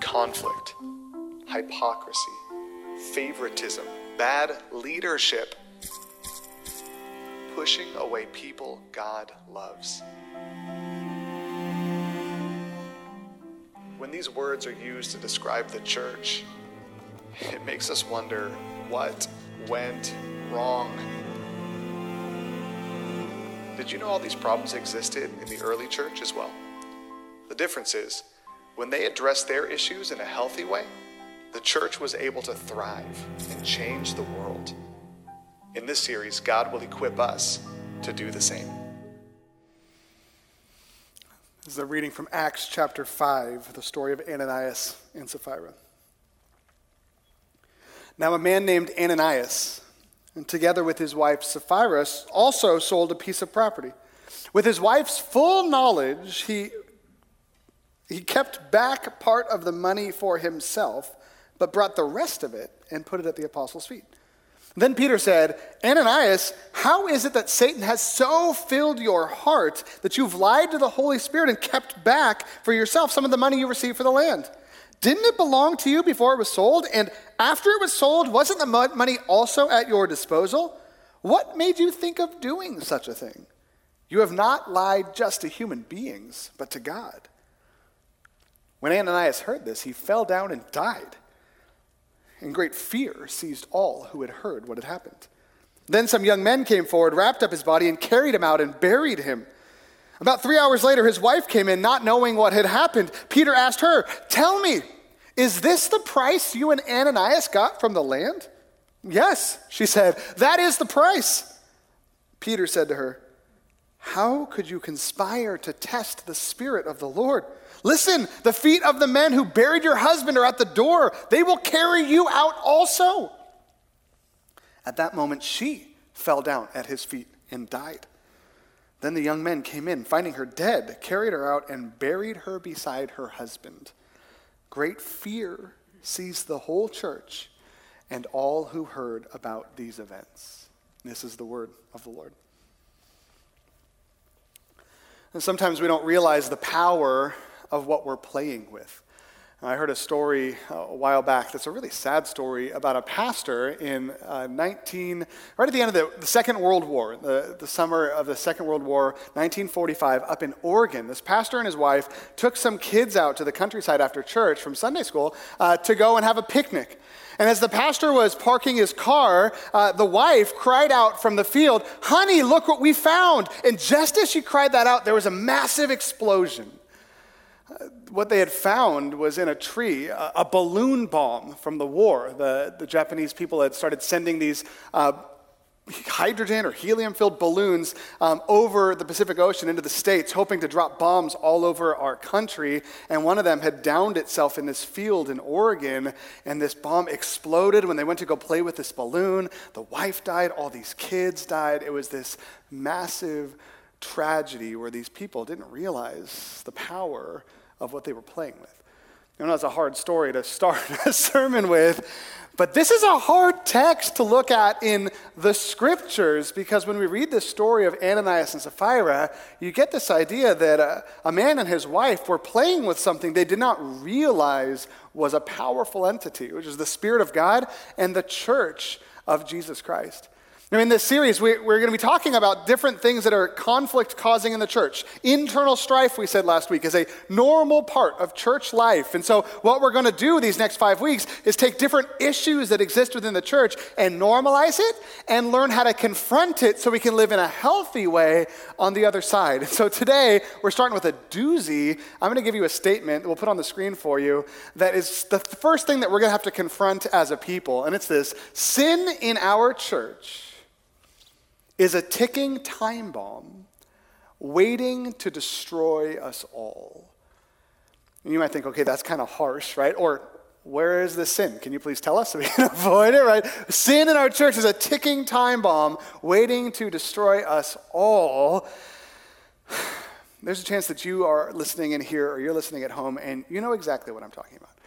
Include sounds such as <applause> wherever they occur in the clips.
conflict, hypocrisy, favoritism, bad leadership, pushing away people God loves. When these words are used to describe the church, it makes us wonder what went wrong. Did you know all these problems existed in the early church as well? The difference is, when they addressed their issues in a healthy way, the church was able to thrive and change the world. In this series, God will equip us to do the same. This is a reading from Acts chapter 5, the story of Ananias and Sapphira. Now, a man named Ananias, and together with his wife Sapphira, also sold a piece of property. With his wife's full knowledge, he, he kept back part of the money for himself, but brought the rest of it and put it at the apostles' feet. Then Peter said, Ananias, how is it that Satan has so filled your heart that you've lied to the Holy Spirit and kept back for yourself some of the money you received for the land? Didn't it belong to you before it was sold? And after it was sold, wasn't the money also at your disposal? What made you think of doing such a thing? You have not lied just to human beings, but to God. When Ananias heard this, he fell down and died and great fear seized all who had heard what had happened. Then some young men came forward, wrapped up his body, and carried him out and buried him. About three hours later, his wife came in, not knowing what had happened. Peter asked her, Tell me, is this the price you and Ananias got from the land? Yes, she said, That is the price. Peter said to her, How could you conspire to test the Spirit of the Lord? Listen, the feet of the men who buried your husband are at the door. They will carry you out also. At that moment, she fell down at his feet and died. Then the young men came in, finding her dead, carried her out, and buried her beside her husband. Great fear seized the whole church and all who heard about these events. This is the word of the Lord. And sometimes we don't realize the power of what we're playing with. I heard a story a while back that's a really sad story about a pastor in uh, 19, right at the end of the, the Second World War, the, the summer of the Second World War, 1945, up in Oregon. This pastor and his wife took some kids out to the countryside after church from Sunday school uh, to go and have a picnic. And as the pastor was parking his car, uh, the wife cried out from the field, Honey, look what we found. And just as she cried that out, there was a massive explosion what they had found was in a tree a, a, balloon bomb from the war. The, the Japanese people had started sending these uh, hydrogen or helium filled balloons um, over the Pacific Ocean into the States, hoping to drop bombs all over our country. And one of them had downed itself in this field in Oregon, and this bomb exploded when they went to go play with this balloon. The wife died, all these kids died. It was this massive tragedy where these people didn't realize the power of what they were playing with. You know, that's a hard story to start <laughs> a sermon with, but this is a hard text to look at in the scriptures because when we read this story of Ananias and Sapphira, you get this idea that a, a man and his wife were playing with something they did not realize was a powerful entity, which is the Spirit of God and the church of Jesus Christ. Now, in this series, we, are going to be talking about different things that are conflict causing in the church. Internal strife, we said last week, is a normal part of church life. And so, what we're going to do these next five weeks is take different issues that exist within the church and normalize it and learn how to confront it so we can live in a healthy way on the other side. And so, today, we're starting with a doozy. I'm going to give you a statement that we'll put on the screen for you that is the first thing that we're going to have to confront as a people. And it's this sin in our church is a ticking time bomb waiting to destroy us all. And you might think, okay, that's kind of harsh, right? Or where is the sin? Can you please tell us so we can <laughs> avoid it, right? Sin in our church is a ticking time bomb waiting to destroy us all. <sighs> There's a chance that you are listening in here or you're listening at home and you know exactly what I'm talking about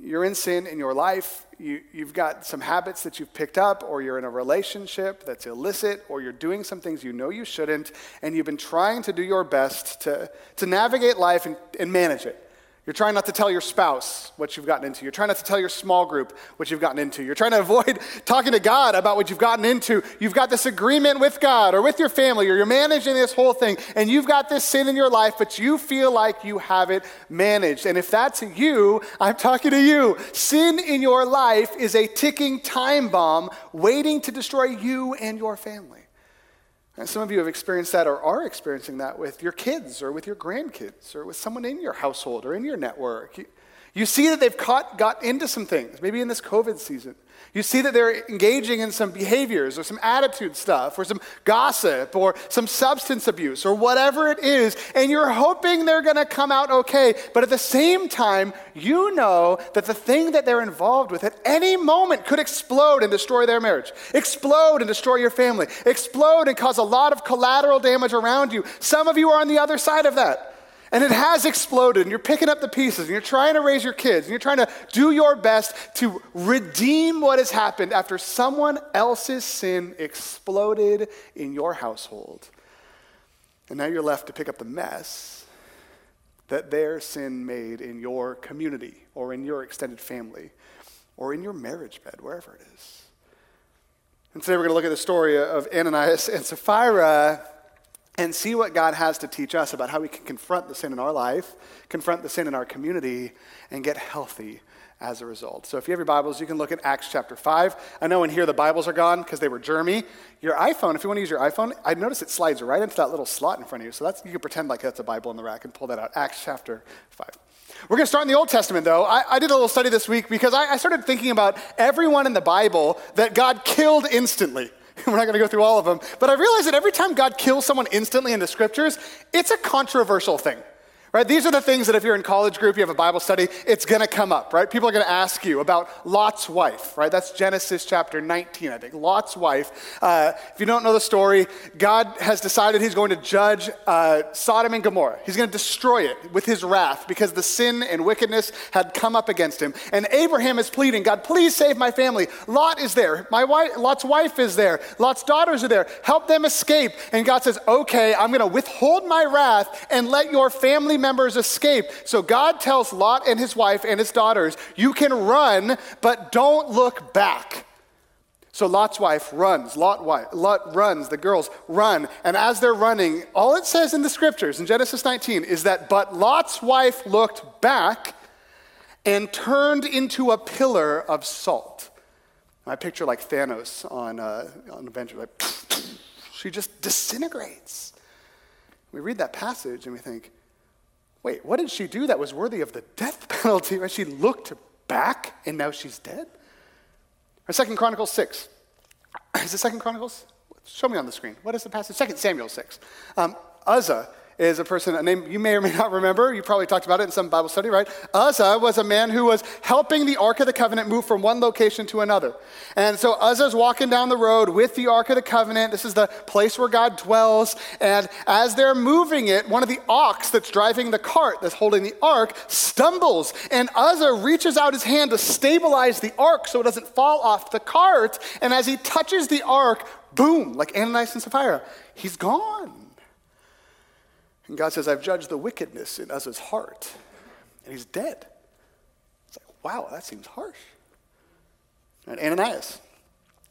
you're in sin in your life, you, have got some habits that you've picked up, or you're in a relationship that's illicit, or you're doing some things you know you shouldn't, and you've been trying to do your best to, to navigate life and, and manage it. You're trying not to tell your spouse what you've gotten into. You're trying not to tell your small group what you've gotten into. You're trying to <laughs> avoid talking to God about what you've gotten into. You've got this agreement with God or with your family, or you're managing this whole thing, and you've got this sin in your life, but you feel like you have it managed. And if that's you, I'm talking to you. Sin in your life is a ticking time bomb waiting to destroy you and your family. And some of you have experienced that or are experiencing that with your kids or with your grandkids or with someone in your household or in your network. You, see that they've caught, got into some things, maybe in this COVID season. You see that they're engaging in some behaviors or some attitude stuff or some gossip or some substance abuse or whatever it is, and you're hoping they're going to come out okay. But at the same time, you know that the thing that they're involved with at any moment could explode and destroy their marriage, explode and destroy your family, explode and cause a lot of collateral damage around you. Some of you are on the other side of that. And it has exploded, and you're picking up the pieces, and you're trying to raise your kids, and you're trying to do your best to redeem what has happened after someone else's sin exploded in your household. And now you're left to pick up the mess that their sin made in your community, or in your extended family, or in your marriage bed, wherever it is. And today we're going to look at the story of Ananias and Sapphira and see what God has to teach us about how we can confront the sin in our life, confront the sin in our community, and get healthy as a result. So if you have your Bibles, you can look at Acts chapter 5. I know in here the Bibles are gone because they were germy. Your iPhone, if you want to use your iPhone, I notice it slides right into that little slot in front of you. So that's you can pretend like that's a Bible in the rack and pull that out. Acts chapter 5. We're going to start in the Old Testament, though. I, I did a little study this week because I, I started thinking about everyone in the Bible that God killed instantly. <laughs> We're not going to go through all of them. But I realize that every time God kills someone instantly in the scriptures, it's a controversial thing. Right? These are the things that if you're in college group, you have a Bible study, it's going to come up, right? People are going to ask you about Lot's wife, right? That's Genesis chapter 19, I think. Lot's wife. Uh, if you don't know the story, God has decided he's going to judge uh, Sodom and Gomorrah. He's going to destroy it with his wrath because the sin and wickedness had come up against him. And Abraham is pleading, God, please save my family. Lot is there. My wife, Lot's wife is there. Lot's daughters are there. Help them escape. And God says, okay, I'm going to withhold my wrath and let your family members escape. So God tells Lot and his wife and his daughters, You can run, but don't look back. So Lot's wife runs, Lot, wife, Lot runs, the girls run. And as they're running, all it says in the scriptures in Genesis 19 is that, but Lot's wife looked back and turned into a pillar of salt. I picture like Thanos on, uh, on Avengers, like, <laughs> she just disintegrates. We read that passage and we think, wait, what did she do that was worthy of the death <laughs> penalty? Right? She looked back and now she's dead? Or Second Chronicles 6. <clears throat> Is it Second Chronicles? Show me on the screen. What is the passage? Second Samuel 6. Um, Uzzah is a person, a name you may or may not remember. You probably talked about it in some Bible study, right? Uzzah was a man who was helping the Ark of the Covenant move from one location to another. And so Uzzah's walking down the road with the Ark of the Covenant. This is the place where God dwells. And as they're moving it, one of the ox that's driving the cart that's holding the Ark stumbles. And Uzzah reaches out his hand to stabilize the Ark so it doesn't fall off the cart. And as he touches the Ark, boom, like Ananias and Sapphira, he's gone. And God says, I've judged the wickedness in Uzzah's heart, and he's dead. It's like, wow, that seems harsh. And Ananias,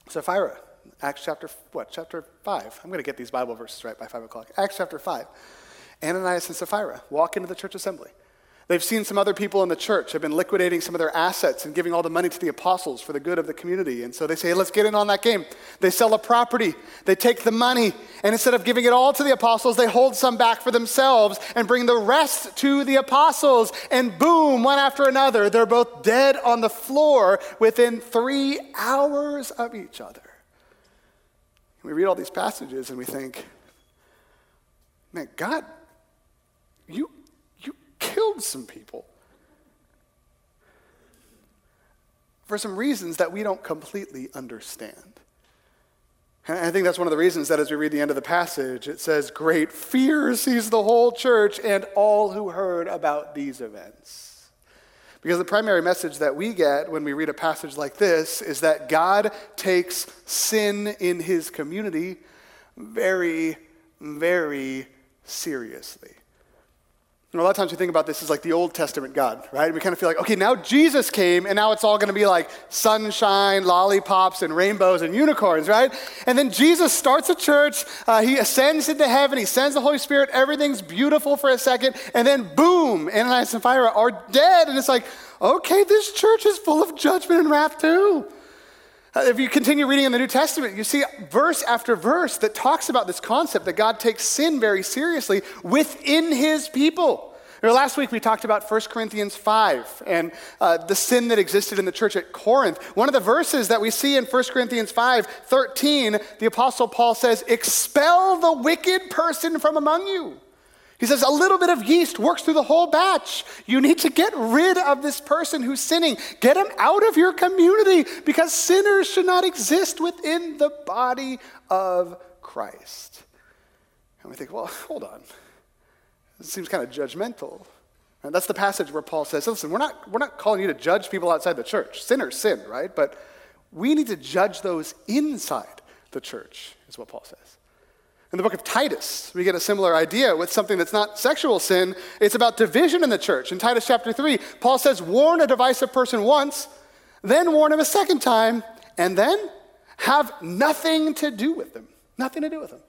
Sapphira, Acts chapter, what, chapter 5. I'm going to get these Bible verses right by 5 o'clock. Acts chapter 5. Ananias and Sapphira walk into the church assembly. They've seen some other people in the church have been liquidating some of their assets and giving all the money to the apostles for the good of the community. And so they say, hey, let's get in on that game. They sell a property, they take the money, and instead of giving it all to the apostles, they hold some back for themselves and bring the rest to the apostles. And boom, one after another, they're both dead on the floor within three hours of each other. We read all these passages and we think, man, God, you killed some people for some reasons that we don't completely understand. And I think that's one of the reasons that as we read the end of the passage, it says, Great fear seized the whole church and all who heard about these events. Because the primary message that we get when we read a passage like this is that God takes sin in his community very, very seriously. A lot of times we think about this as like the Old Testament God, right? We kind of feel like, okay, now Jesus came, and now it's all going to be like sunshine, lollipops, and rainbows and unicorns, right? And then Jesus starts a church, uh, he ascends into heaven, he sends the Holy Spirit, everything's beautiful for a second, and then boom, Ananias and Sapphira are dead, and it's like, okay, this church is full of judgment and wrath too. Uh, if you continue reading in the New Testament, you see verse after verse that talks about this concept that God takes sin very seriously within his people. last week we talked about 1 Corinthians 5 and uh, the sin that existed in the church at Corinth. One of the verses that we see in 1 Corinthians 5 13, the Apostle Paul says, Expel the wicked person from among you. He says, a little bit of yeast works through the whole batch. You need to get rid of this person who's sinning. Get him out of your community because sinners should not exist within the body of Christ. And we think, well, <laughs> hold on. This seems kind of judgmental. And that's the passage where Paul says, listen, we're not, we're not calling you to judge people outside the church. Sinners sin, right? But we need to judge those inside the church, is what Paul says. In the book of Titus, we get a similar idea with something that's not sexual sin. It's about division in the church. In Titus chapter 3, Paul says, Warn a divisive person once, then warn him a second time, and then have nothing to do with them. Nothing to do with them.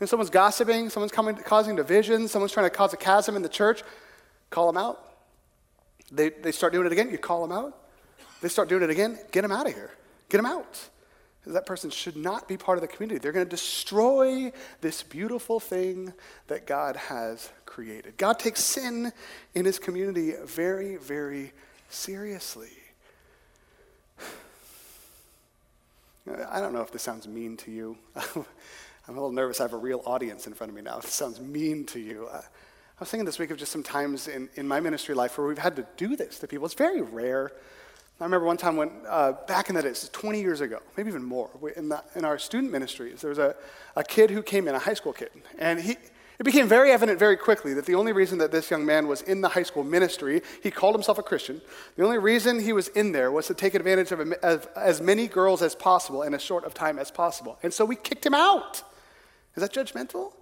And someone's gossiping, someone's coming, causing division, someone's trying to cause a chasm in the church, call them out. They, they start doing it again, you call them out. They start doing it again, get them out of here. Get them out that person should not be part of the community. They're going to destroy this beautiful thing that God has created. God takes sin in his community very, very seriously. <sighs> I don't know if this sounds mean to you. <laughs> I'm a little nervous. I have a real audience in front of me now. This sounds mean to you. Uh, I was thinking this week of just some times in, in my ministry life where we've had to do this to people. It's very rare. I remember one time when, uh, back in the days, 20 years ago, maybe even more, in, the, in our student ministries, there was a, a kid who came in, a high school kid, and he, it became very evident very quickly that the only reason that this young man was in the high school ministry, he called himself a Christian, the only reason he was in there was to take advantage of, of as many girls as possible in as short of time as possible. And so we kicked him out. Is that judgmental?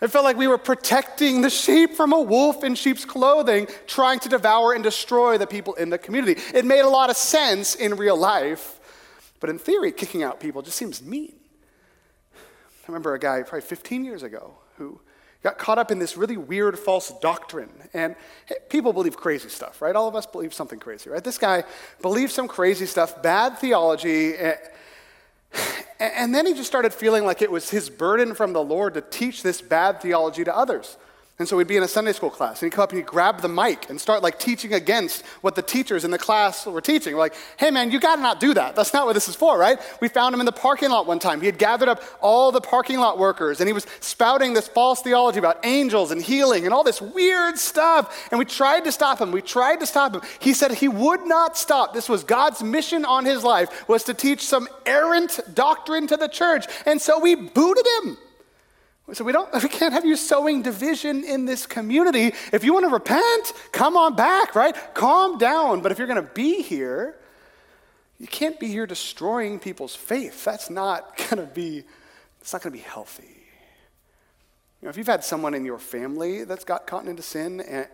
It felt like we were protecting the sheep from a wolf in sheep's clothing, trying to devour and destroy the people in the community. It made a lot of sense in real life, but in theory, kicking out people just seems mean. I remember a guy probably 15 years ago who got caught up in this really weird false doctrine. And people believe crazy stuff, right? All of us believe something crazy, right? This guy believed some crazy stuff, bad theology. Eh, And then he just started feeling like it was his burden from the Lord to teach this bad theology to others. And so we'd be in a Sunday school class, and he'd come up and he'd grab the mic and start like teaching against what the teachers in the class were teaching. We're like, hey man, you gotta not do that. That's not what this is for, right? We found him in the parking lot one time. He had gathered up all the parking lot workers, and he was spouting this false theology about angels and healing and all this weird stuff. And we tried to stop him. We tried to stop him. He said he would not stop. This was God's mission on his life, was to teach some errant doctrine to the church. And so we booted him. So we don't <laughs> we can't have you sowing division in this community. If you want to repent, come on back, right? Calm down. But if you're going to be here, you can't be here destroying people's faith. That's not <laughs> going to be it's not going to be healthy. You know, if you've had someone in your family that's got caught into sin and,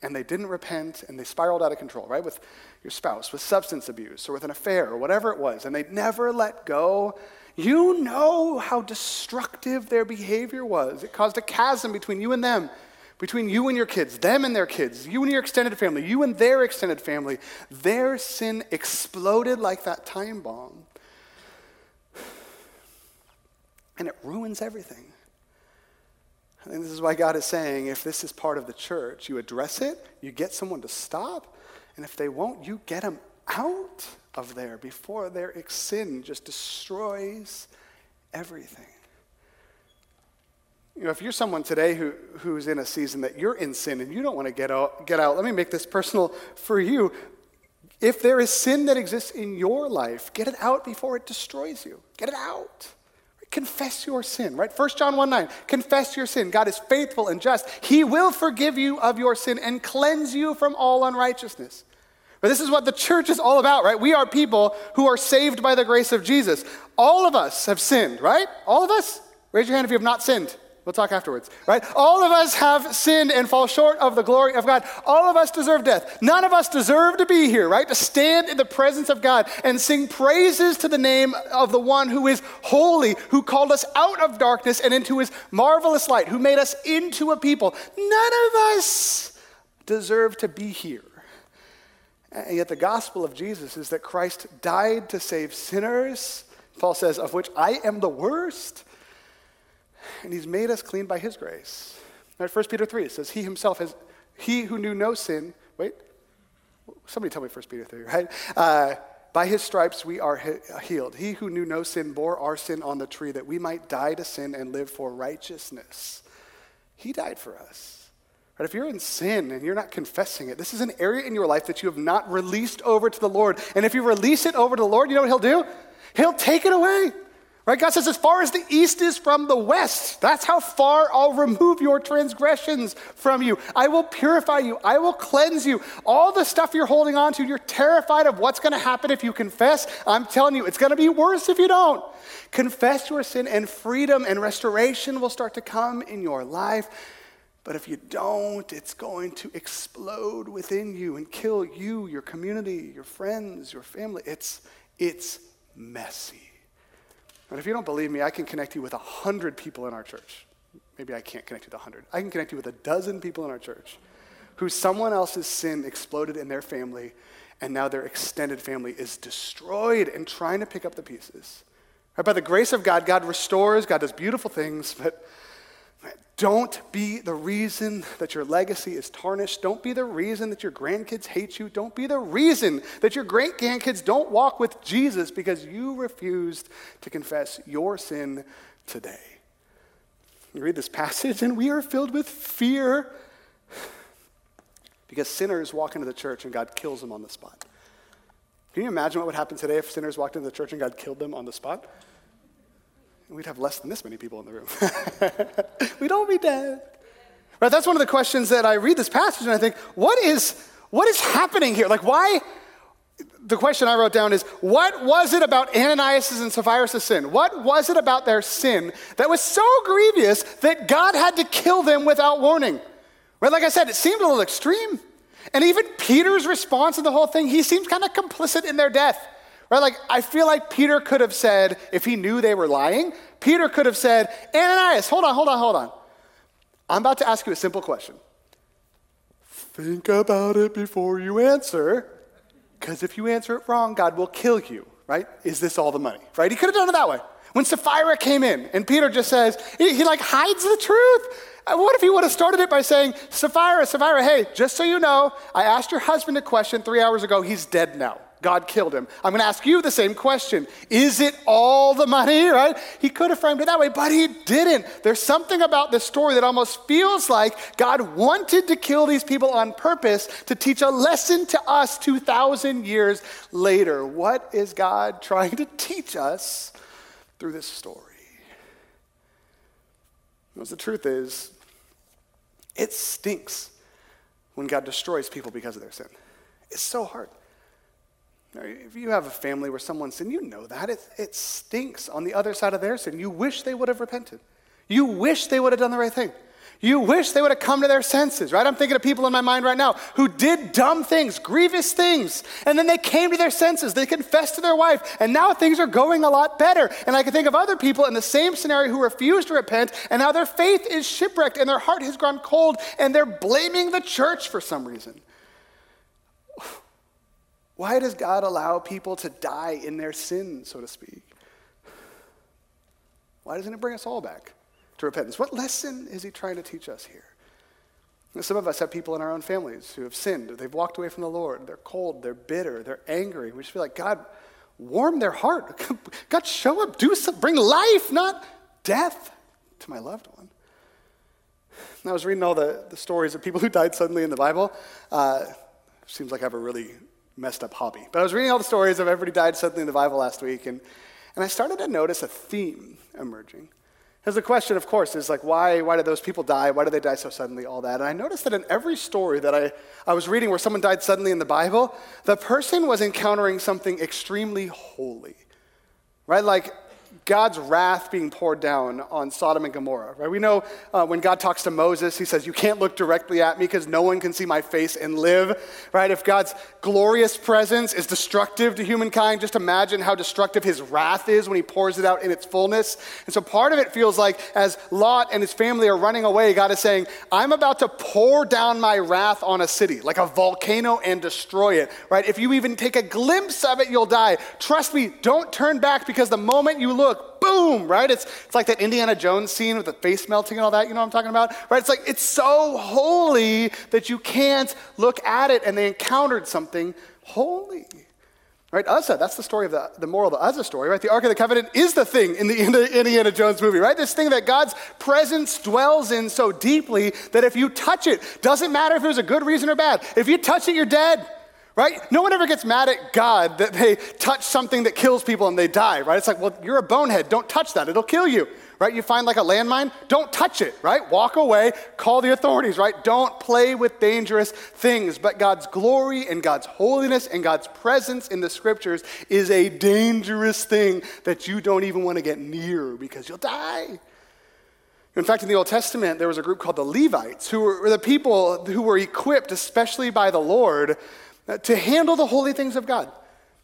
and they didn't repent and they spiraled out of control, right? With your spouse, with substance abuse or with an affair or whatever it was, and they never let go you know how destructive their behavior was. It caused a chasm between you and them, between you and your kids, them and their kids, you and your extended family, you and their extended family. Their sin exploded like that time bomb. And it ruins everything. I think this is why God is saying if this is part of the church, you address it, you get someone to stop, and if they won't, you get them out of there before their sin just destroys everything. You know, if you're someone today who, who's in a season that you're in sin and you don't want to get out, get out, let me make this personal for you. If there is sin that exists in your life, get it out before it destroys you. Get it out. Confess your sin, right? 1 John 1 9, confess your sin. God is faithful and just. He will forgive you of your sin and cleanse you from all unrighteousness. But this is what the church is all about, right? We are people who are saved by the grace of Jesus. All of us have sinned, right? All of us? Raise your hand if you have not sinned. We'll talk afterwards, right? All of us have sinned and fall short of the glory of God. All of us deserve death. None of us deserve to be here, right? To stand in the presence of God and sing praises to the name of the one who is holy, who called us out of darkness and into his marvelous light, who made us into a people. None of us deserve to be here. And yet, the gospel of Jesus is that Christ died to save sinners, Paul says, of which I am the worst and he's made us clean by his grace. Right, 1 Peter 3, it says, He himself has, he who knew no sin, wait, somebody tell me 1 Peter 3, right? Uh, by his stripes we are healed. He who knew no sin bore our sin on the tree that we might die to sin and live for righteousness. He died for us. Right? If you're in sin and you're not confessing it, this is an area in your life that you have not released over to the Lord. And if you release it over to the Lord, you know what he'll do? He'll take it away. Right? God says, as far as the east is from the west, that's how far I'll remove your transgressions from you. I will purify you. I will cleanse you. All the stuff you're holding on to, you're terrified of what's going to happen if you confess. I'm telling you, it's going to be worse if you don't. Confess your sin, and freedom and restoration will start to come in your life. But if you don't, it's going to explode within you and kill you, your community, your friends, your family. It's, it's messy. And if you don't believe me, I can connect you with a hundred people in our church. Maybe I can't connect you with a hundred. I can connect you with a dozen people in our church who someone else's sin exploded in their family, and now their extended family is destroyed and trying to pick up the pieces. Right? By the grace of God, God restores, God does beautiful things, but don't be the reason that your legacy is tarnished. Don't be the reason that your grandkids hate you. Don't be the reason that your great grandkids don't walk with Jesus because you refused to confess your sin today. You read this passage, and we are filled with fear because sinners walk into the church and God kills them on the spot. Can you imagine what would happen today if sinners walked into the church and God killed them on the spot? We'd have less than this many people in the room. <laughs> We'd all be dead. Right? That's one of the questions that I read this passage and I think, what is, what is happening here? Like, why? The question I wrote down is, what was it about Ananias and Sapphira's sin? What was it about their sin that was so grievous that God had to kill them without warning? Right? Like I said, it seemed a little extreme. And even Peter's response to the whole thing, he seems kind of complicit in their death. Right? Like, I feel like Peter could have said, if he knew they were lying, Peter could have said, Ananias, hold on, hold on, hold on. I'm about to ask you a simple question. Think about it before you answer, because if you answer it wrong, God will kill you, right? Is this all the money, right? He could have done it that way. When Sapphira came in and Peter just says, he, he like hides the truth. Uh, what if he would have started it by saying, Sapphira, Sapphira, hey, just so you know, I asked your husband a question three hours ago. He's dead now. God killed him. I'm going to ask you the same question. Is it all the money, <laughs> right? He could have framed it that way, but he didn't. There's something about this story that almost feels like God wanted to kill these people on purpose to teach a lesson to us 2,000 years later. What is God trying to teach us through this story? Because the truth is, it stinks when God destroys people because of their sin. It's so hard. If you have a family where someone sinned, you know that. It, it stinks on the other side of their sin. You wish they would have repented. You wish they would have done the right thing. You wish they would have come to their senses, right? I'm thinking of people in my mind right now who did dumb things, grievous things, and then they came to their senses. They confessed to their wife, and now things are going a lot better. And I can think of other people in the same scenario who refused to repent, and now their faith is shipwrecked, and their heart has gone cold, and they're blaming the church for some reason. Why does God allow people to die in their sin, so to speak? Why doesn't it bring us all back to repentance? What lesson is He trying to teach us here? some of us have people in our own families who have sinned. They've walked away from the Lord. They're cold. They're bitter. They're angry. We just feel like, God, warm their heart. <laughs> God, show up. Do something. Bring life, not death to my loved one. And I was reading all the, the stories of people who died suddenly in the Bible. Uh, seems like I have a really messed up hobby. But I was reading all the stories of everybody died suddenly in the Bible last week, and, and I started to notice a theme emerging. Because the question, of course, is like, why, why did those people die? Why did they die so suddenly? All that. And I noticed that in every story that I, I was reading where someone died suddenly in the Bible, the person was encountering something extremely holy. Right? Like, God's wrath being poured down on Sodom and Gomorrah, right? We know uh, when God talks to Moses, he says, You can't look directly at me because no one can see my face and live, right? If God's glorious presence is destructive to humankind, just imagine how destructive his wrath is when he pours it out in its fullness. And so part of it feels like as Lot and his family are running away, God is saying, I'm about to pour down my wrath on a city, like a volcano, and destroy it, right? If you even take a glimpse of it, you'll die. Trust me, don't turn back because the moment you look, boom, right? It's, it's like that Indiana Jones scene with the face melting and all that, you know what I'm talking about? Right? It's like, it's so holy that you can't look at it, and they encountered something holy. Right, Uzzah, that's the story of the, the moral of the Uzzah story, right? The Ark of the Covenant is the thing in the Indiana Jones movie, right? This thing that God's presence dwells in so deeply that if you touch it, doesn't matter if was a good reason or bad. If you touch it, you're dead right? No one ever gets mad at God that they touch something that kills people and they die, right? It's like, well, you're a bonehead. Don't touch that. It'll kill you, right? You find like a landmine, don't touch it, right? Walk away, call the authorities, right? Don't play with dangerous things. But God's glory and God's holiness and God's presence in the scriptures is a dangerous thing that you don't even want to get near because you'll die. In fact, in the Old Testament, there was a group called the Levites, who were the people who were equipped, especially by the Lord, Uh, to handle the holy things of God.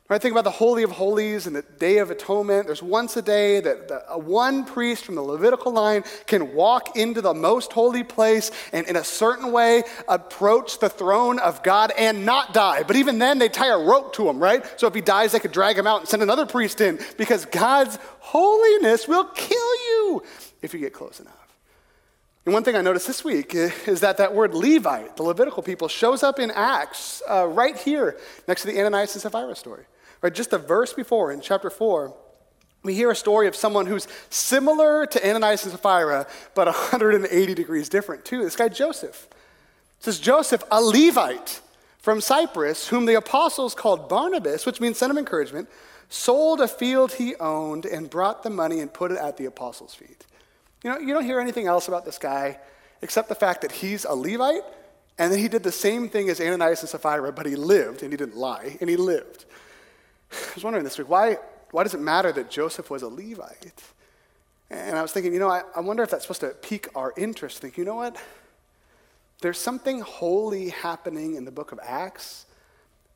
Right, think about the Holy of Holies and the Day of Atonement. There's once a day that the, one priest from the Levitical line can walk into the most holy place and, in a certain way, approach the throne of God and not die. But even then, they tie a rope to him, right? So if he dies, they could drag him out and send another priest in because God's holiness will kill you if you get close enough. And one thing I noticed this week is that that word Levite, the Levitical people, shows up in Acts uh, right here next to the Ananias and Sapphira story. Right, just a verse before in chapter 4, we hear a story of someone who's similar to Ananias and Sapphira, but 180 degrees different too. This guy Joseph. It says Joseph, a Levite from Cyprus, whom the apostles called Barnabas, which means son of encouragement, sold a field he owned and brought the money and put it at the apostles' feet. You know, you don't hear anything else about this guy except the fact that he's a Levite, and then he did the same thing as Ananias and Sapphira, but he lived, and he didn't lie, and he lived. <sighs> I was wondering this week, why, why does it matter that Joseph was a Levite? And I was thinking, you know, I, I wonder if that's supposed to pique our interest. Think, you know what? There's something holy happening in the book of Acts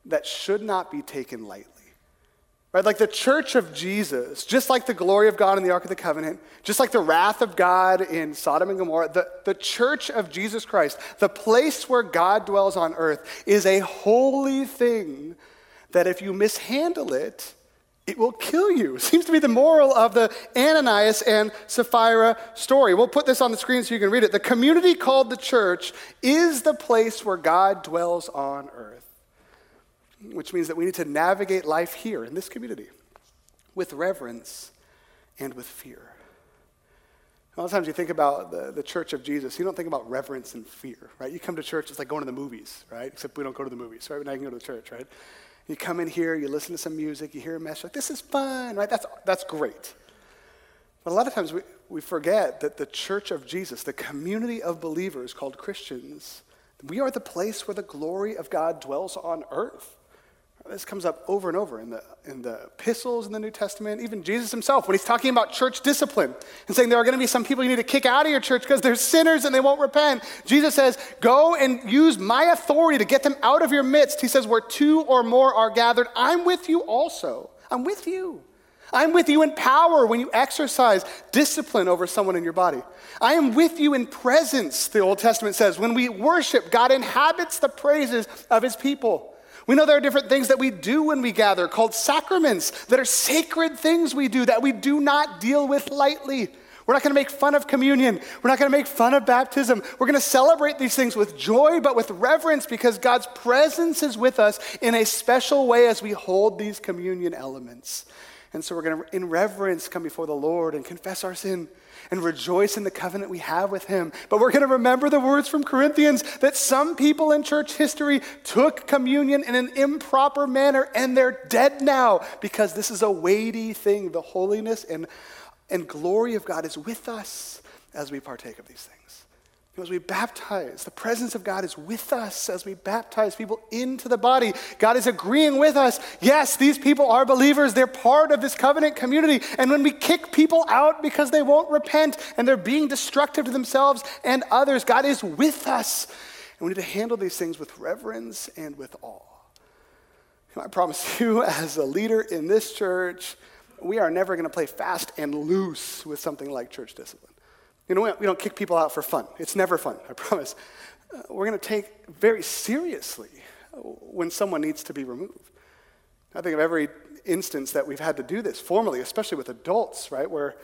that should not be taken lightly. Right? Like the church of Jesus, just like the glory of God in the Ark of the Covenant, just like the wrath of God in Sodom and Gomorrah, the, the church of Jesus Christ, the place where God dwells on earth, is a holy thing that if you mishandle it, it will kill you. <laughs> Seems to be the moral of the Ananias and Sapphira story. We'll put this on the screen so you can read it. The community called the church is the place where God dwells on earth which means that we need to navigate life here in this community with reverence and with fear. A lot of times you think about the, the church of Jesus, you don't think about reverence and fear, right? You come to church, it's like going to the movies, right? Except we don't go to the movies, right? Now you can go to the church, right? You come in here, you listen to some music, you hear a message, like, this is fun, right? That's, that's great. But a lot of times we, we forget that the church of Jesus, the community of believers called Christians, we are the place where the glory of God dwells on earth. This comes up over and over in the, in the epistles in the New Testament, even Jesus himself, when he's talking about church discipline and saying there are going to be some people you need to kick out of your church because they're sinners and they won't repent. Jesus says, Go and use my authority to get them out of your midst. He says, Where two or more are gathered, I'm with you also. I'm with you. I'm with you in power when you exercise discipline over someone in your body. I am with you in presence, the Old Testament says. When we worship, God inhabits the praises of his people. We know there are different things that we do when we gather called sacraments that are sacred things we do that we do not deal with lightly. We're not going to make fun of communion. We're not going to make fun of baptism. We're going to celebrate these things with joy, but with reverence because God's presence is with us in a special way as we hold these communion elements. And so we're going to, in reverence, come before the Lord and confess our sin and rejoice in the covenant we have with him. But we're going to remember the words from Corinthians that some people in church history took communion in an improper manner and they're dead now because this is a weighty thing. The holiness and, and glory of God is with us as we partake of these things. As we baptize, the presence of God is with us as we baptize people into the body. God is agreeing with us. Yes, these people are believers. They're part of this covenant community. And when we kick people out because they won't repent and they're being destructive to themselves and others, God is with us. And we need to handle these things with reverence and with awe. I promise <laughs> you, as a leader in this church, we are never going to play fast and loose with something like church discipline. You know, we don't kick people out for fun. It's never fun, I <laughs> promise. Uh, we're going to take very seriously when someone needs to be removed. I think of every instance that we've had to do this formally, especially with adults, right, where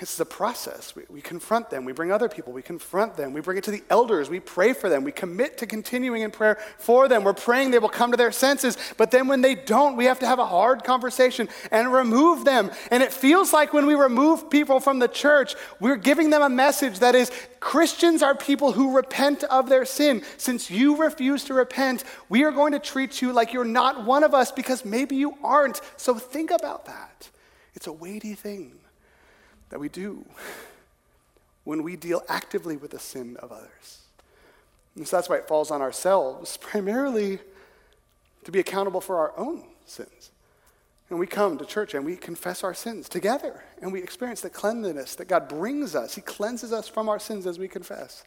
it's the process. We, we, confront them. We bring other people. We confront them. We bring it to the elders. We pray for them. We commit to continuing in prayer for them. We're praying they will come to their senses. But then when they don't, we have to have a hard conversation and remove them. And it feels like when we remove people from the church, we're giving them a message that is Christians are people who repent of their sin. Since you refuse to repent, we are going to treat you like you're not one of us because maybe you aren't. So think about that. It's a weighty thing that we do when we deal actively with the sin of others. And so that's why it falls on ourselves, primarily to be accountable for our own sins. And we come to church and we confess our sins together, and we experience the cleanliness that God brings us. He cleanses us from our sins as we confess.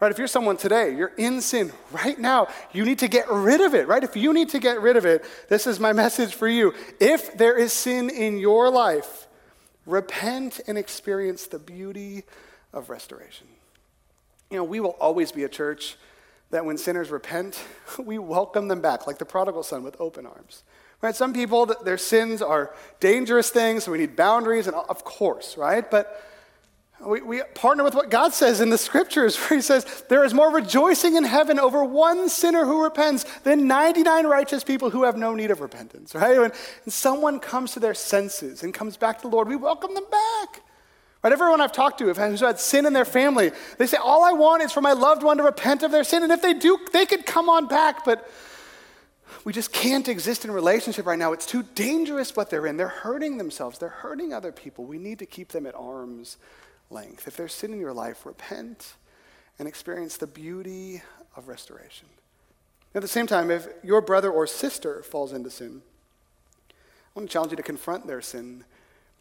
Right? If you're someone today, you're in sin right now, you need to get rid of it, right? If you need to get rid of it, this is my message for you. If there is sin in your life, Repent and experience the beauty of restoration. You know, we will always be a church that when sinners repent, <laughs> we welcome them back, like the prodigal son with open arms. Right? Some people, their sins are dangerous things, so we need boundaries, and of course, right? But we, we partner with what God says in the scriptures, <laughs> where He says, There is more rejoicing in heaven over one sinner who repents than 99 righteous people who have no need of repentance, right? When someone comes to their senses and comes back to the Lord, we welcome them back. Right? Everyone I've talked to who's had sin in their family, they say, All I want is for my loved one to repent of their sin. And if they do, they could come on back, but we just can't exist in relationship right now. It's too dangerous what they're in. They're hurting themselves, they're hurting other people. We need to keep them at arm's length. If there's sin in your life, repent and experience the beauty of restoration. At the same time, if your brother or sister falls into sin, I want to challenge you to confront their sin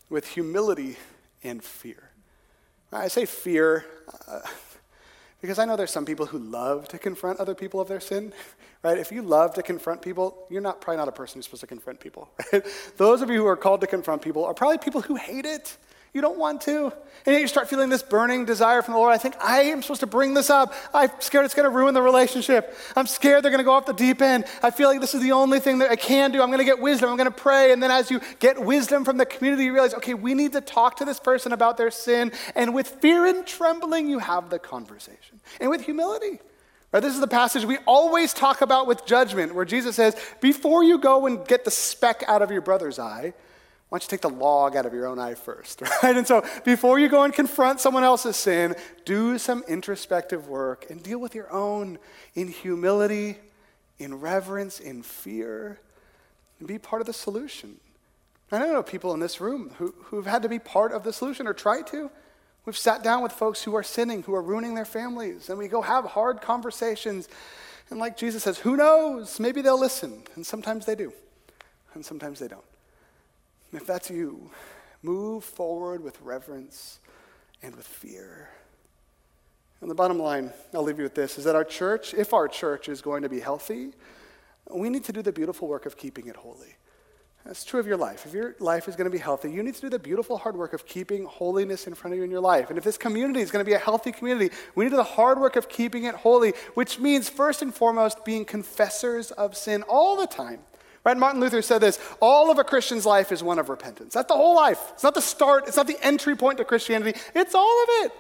with humility and fear. I say fear uh, because I know there's some people who love to confront other people of their sin, right? If you love to confront people, you're not probably not a person who's supposed to confront people, <laughs> right? Those of you who are called to confront people are probably people who hate it you don't want to. And you start feeling this burning desire from the Lord. I think I am supposed to bring this up. I'm scared it's going to ruin the relationship. I'm scared they're going to go off the deep end. I feel like this is the only thing that I can do. I'm going to get wisdom. I'm going to pray. And then as you get wisdom from the community, you realize, okay, we need to talk to this person about their sin. And with fear and trembling, you have the conversation. And with humility. Right, this is the passage we always talk about with judgment, where Jesus says, before you go and get the speck out of your brother's eye, why don't you take the log out of your own eye first, <laughs> right? And so before you go and confront someone else's sin, do some introspective work and deal with your own in humility, in reverence, in fear, and be part of the solution. I know people in this room who, who've had to be part of the solution or try to. We've sat down with folks who are sinning, who are ruining their families, and we go have hard conversations. And like Jesus says, who knows? Maybe they'll listen. And sometimes they do, and sometimes they don't. And if that's you, move forward with reverence and with fear. And the bottom line, I'll leave you with this, is that our church, if our church is going to be healthy, we need to do the beautiful work of keeping it holy. That's true of your life. If your life is going to be healthy, you need to do the beautiful hard work of keeping holiness in front of you in your life. And if this community is going to be a healthy community, we need to do the hard work of keeping it holy, which means first and foremost being confessors of sin all the time. Right? Martin Luther said this all of a Christian's life is one of repentance. That's the whole life. It's not the start, it's not the entry point to Christianity, it's all of it.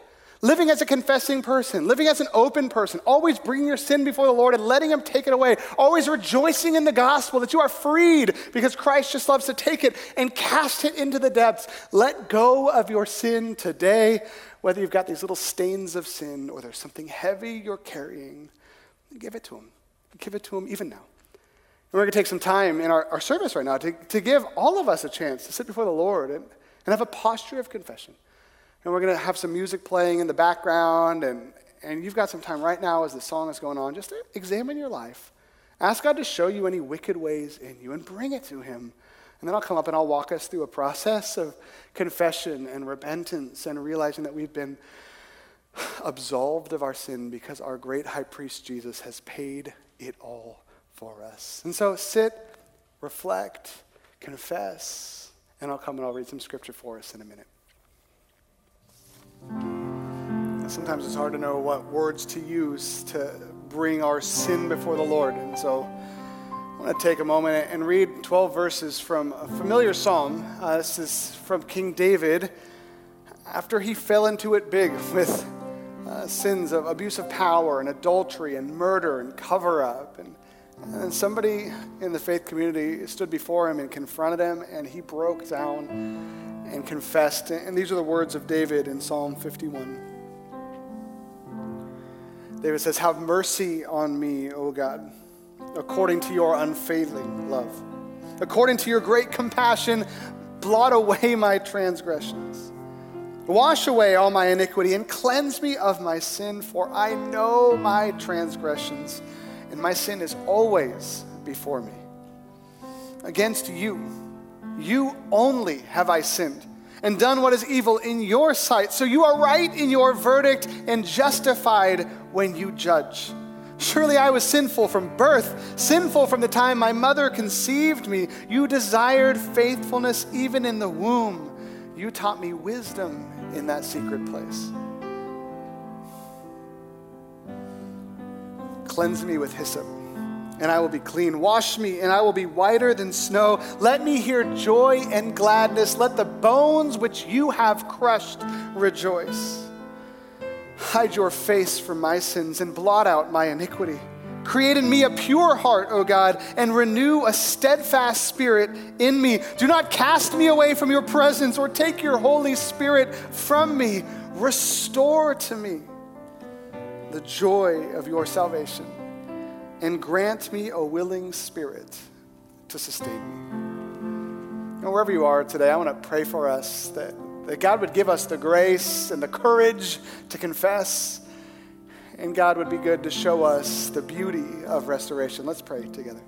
Living as a confessing person, living as an open person, always bringing your sin before the Lord and letting Him take it away, always rejoicing in the gospel that you are freed because Christ just loves to take it and cast it into the depths. Let go of your sin today, whether you've got these little stains of sin or there's something heavy you're carrying. Give it to Him. Give it to Him even now. And we're going to take some time in our, our service right now to, to give all of us a chance to sit before the Lord and, and have a posture of confession. And we're going to have some music playing in the background, and, and you've got some time right now as the song is going on, just to examine your life. Ask God to show you any wicked ways in you and bring it to Him. And then I'll come up and I'll walk us through a process of confession and repentance and realizing that we've been <sighs> absolved of our sin because our great high priest Jesus has paid it all for us. And so sit, reflect, confess, and I'll come and I'll read some scripture for us in a minute. Sometimes it's hard to know what words to use to bring our sin before the Lord. And so I want to take a moment and read 12 verses from a familiar psalm. Uh, this is from King David after he fell into it big <laughs> with uh, sins of abuse of power and adultery and murder and cover up. And, and somebody in the faith community stood before him and confronted him, and he broke down and confessed. And these are the words of David in Psalm 51. David says, Have mercy on me, O God, according to your unfailing love. According to your great compassion, blot away my transgressions. Wash away all my iniquity and cleanse me of my sin, for I know my transgressions, and my sin is always before me. Against you, you only have I sinned and done what is evil in your sight. So you are right in your verdict and justified when you judge. Surely I was sinful from birth, sinful from the time my mother conceived me. You desired faithfulness even in the womb. You taught me wisdom in that secret place. Cleanse me with hyssop and I will be clean. Wash me, and I will be whiter than snow. Let me hear joy and gladness. Let the bones which you have crushed rejoice. Hide your face from my sins and blot out my iniquity. Create in me a pure heart, O God, and renew a steadfast spirit in me. Do not cast me away from your presence or take your Holy Spirit from me. Restore to me the joy of your salvation and grant me a willing spirit to sustain me. And wherever you are today, I want to pray for us that, that God would give us the grace and the courage to confess, and God would be good to show us the beauty of restoration. Let's pray together.